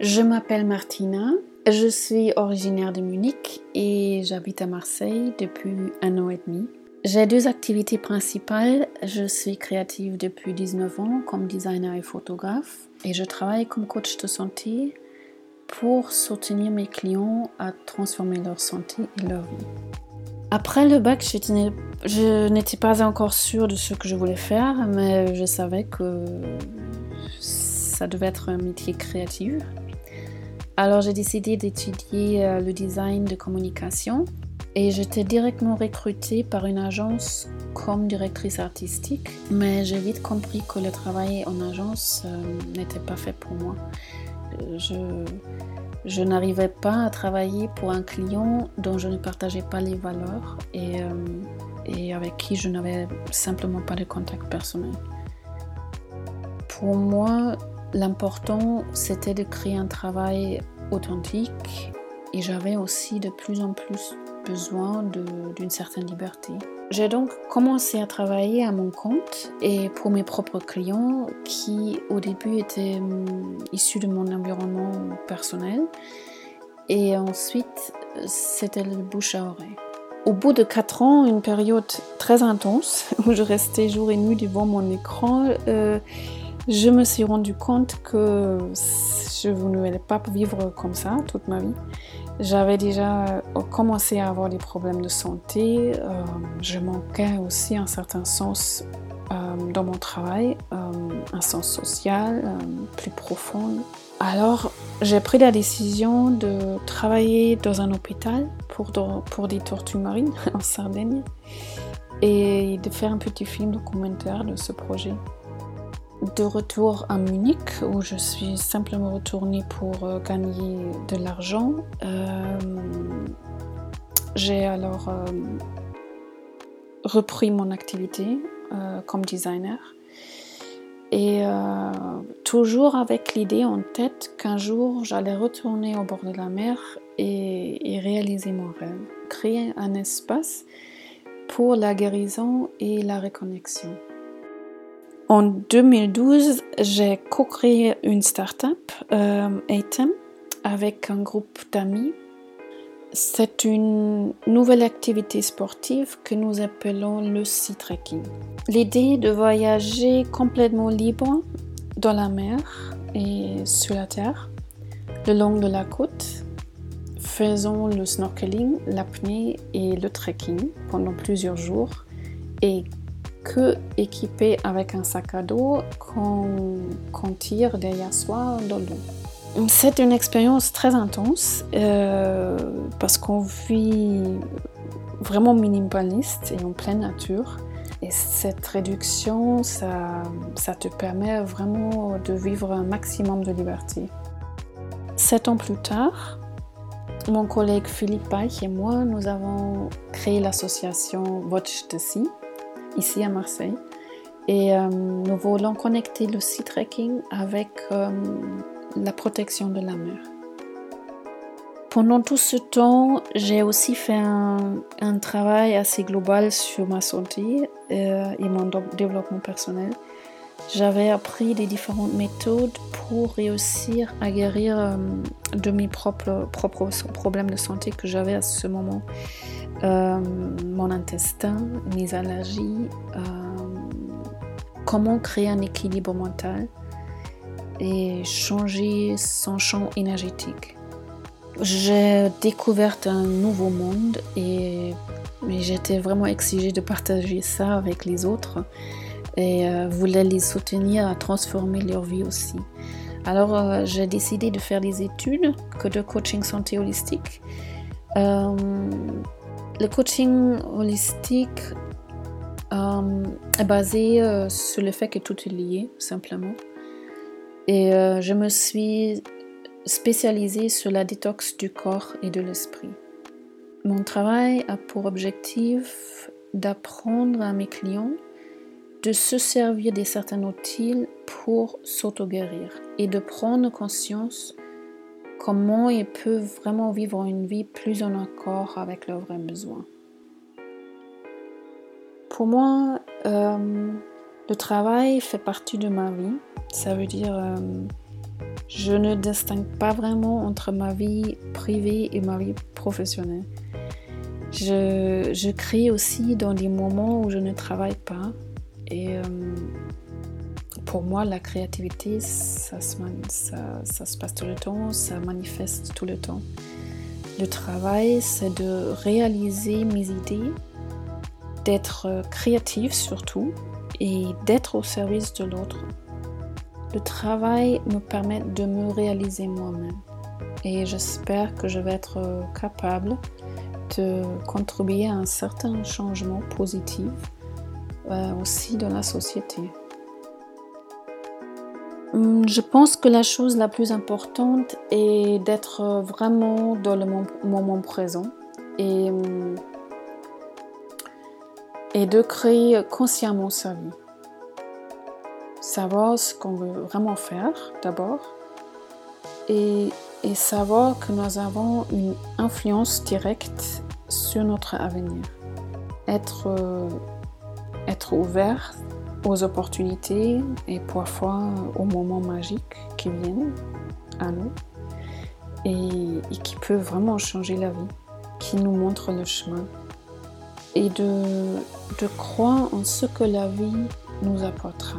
Je m'appelle Martina, je suis originaire de Munich et j'habite à Marseille depuis un an et demi. J'ai deux activités principales. Je suis créative depuis 19 ans comme designer et photographe et je travaille comme coach de santé pour soutenir mes clients à transformer leur santé et leur vie. Après le bac, je n'étais pas encore sûre de ce que je voulais faire, mais je savais que ça devait être un métier créatif. Alors j'ai décidé d'étudier euh, le design de communication et j'étais directement recrutée par une agence comme directrice artistique, mais j'ai vite compris que le travail en agence euh, n'était pas fait pour moi. Je, je n'arrivais pas à travailler pour un client dont je ne partageais pas les valeurs euh, et avec qui je n'avais simplement pas de contact personnel. Pour moi, L'important, c'était de créer un travail authentique et j'avais aussi de plus en plus besoin d'une certaine liberté. J'ai donc commencé à travailler à mon compte et pour mes propres clients qui au début étaient hum, issus de mon environnement personnel et ensuite c'était le bouche à oreille. Au bout de 4 ans, une période très intense où je restais jour et nuit devant mon écran, euh, je me suis rendu compte que je ne voulais pas vivre comme ça toute ma vie. J'avais déjà euh, commencé à avoir des problèmes de santé. Euh, je manquais aussi un certain sens euh, dans mon travail, un sens social plus profond. Alors, j'ai pris la décision de travailler dans un hôpital pour, pour des tortues marines en Sardaigne et de faire un petit film documentaire de ce projet de retour à Munich où je suis simplement retournée pour euh, gagner de l'argent. Euh, j'ai alors euh, repris mon activité comme designer et toujours avec l'idée en tête qu'un jour j'allais retourner au bord de la mer et, et réaliser mon rêve, créer un espace pour la guérison et la reconnexion. En 2012, j'ai co-créé une start-up, euh, avec un groupe d'amis. C'est une nouvelle activité sportive que nous appelons le sea trekking. L'idée de voyager complètement libre dans la mer et sur la terre, le long de la côte, faisant le snorkeling, l'apnée et le trekking pendant plusieurs jours et que équipé avec un sac à dos qu'on tire derrière soi dans l'eau. C'est une expérience très intense euh, parce qu'on vit vraiment minimaliste et en pleine nature. Et cette réduction, ça, ça te permet vraiment de vivre un maximum de liberté. Sept ans plus tard, mon collègue Philippe Paich et moi, nous avons créé l'association Watch the Sea ici à Marseille. Et euh, nous voulons connecter le sea trekking avec euh, la protection de la mer. Pendant tout ce temps, j'ai aussi fait un, travail assez global sur ma santé euh, et mon développement personnel. J'avais appris des différentes méthodes pour réussir à guérir de mes propres, propres problèmes de santé que j'avais à ce moment. Euh, mon intestin, mes allergies, euh, comment créer un équilibre mental et changer son champ énergétique. J'ai découvert un nouveau monde et j'étais vraiment exigée de partager ça avec les autres et euh, voulais les soutenir à transformer leur vie aussi. Alors j'ai décidé de faire des études que de coaching santé holistique. Le coaching holistique euh, est basé euh, sur le fait que tout est lié, simplement. Et euh, je me suis spécialisée sur la détox du corps et de l'esprit. Mon travail a pour objectif d'apprendre à mes clients de se servir de certains outils pour s'auto-guérir et de prendre conscience comment ils peuvent vraiment vivre une vie plus en accord avec leurs vrais besoins. Pour moi, euh, le travail fait partie de ma vie. Ça veut dire euh, Je ne distingue pas vraiment entre ma vie privée et ma vie professionnelle. Je, crée aussi dans des moments où je ne travaille pas. Euh, pour moi, la créativité, ça se, passe tout le temps, ça manifeste tout le temps. Le travail, c'est de réaliser mes idées, d'être créatif surtout et d'être au service de l'autre. Le travail me permet de me réaliser moi-même et j'espère que je vais être capable de contribuer à un certain changement positif euh, aussi dans la société. Hum, je pense que la chose la plus importante est d'être vraiment dans le moment présent et, hum, et de créer consciemment sa vie. Savoir ce qu'on veut vraiment faire d'abord et, et savoir que nous avons une influence directe sur notre avenir. Être, être ouvert aux opportunités et parfois aux moments magiques qui viennent à nous et, qui peuvent vraiment changer la vie, qui nous montrent le chemin et de, de croire en ce que la vie nous apportera.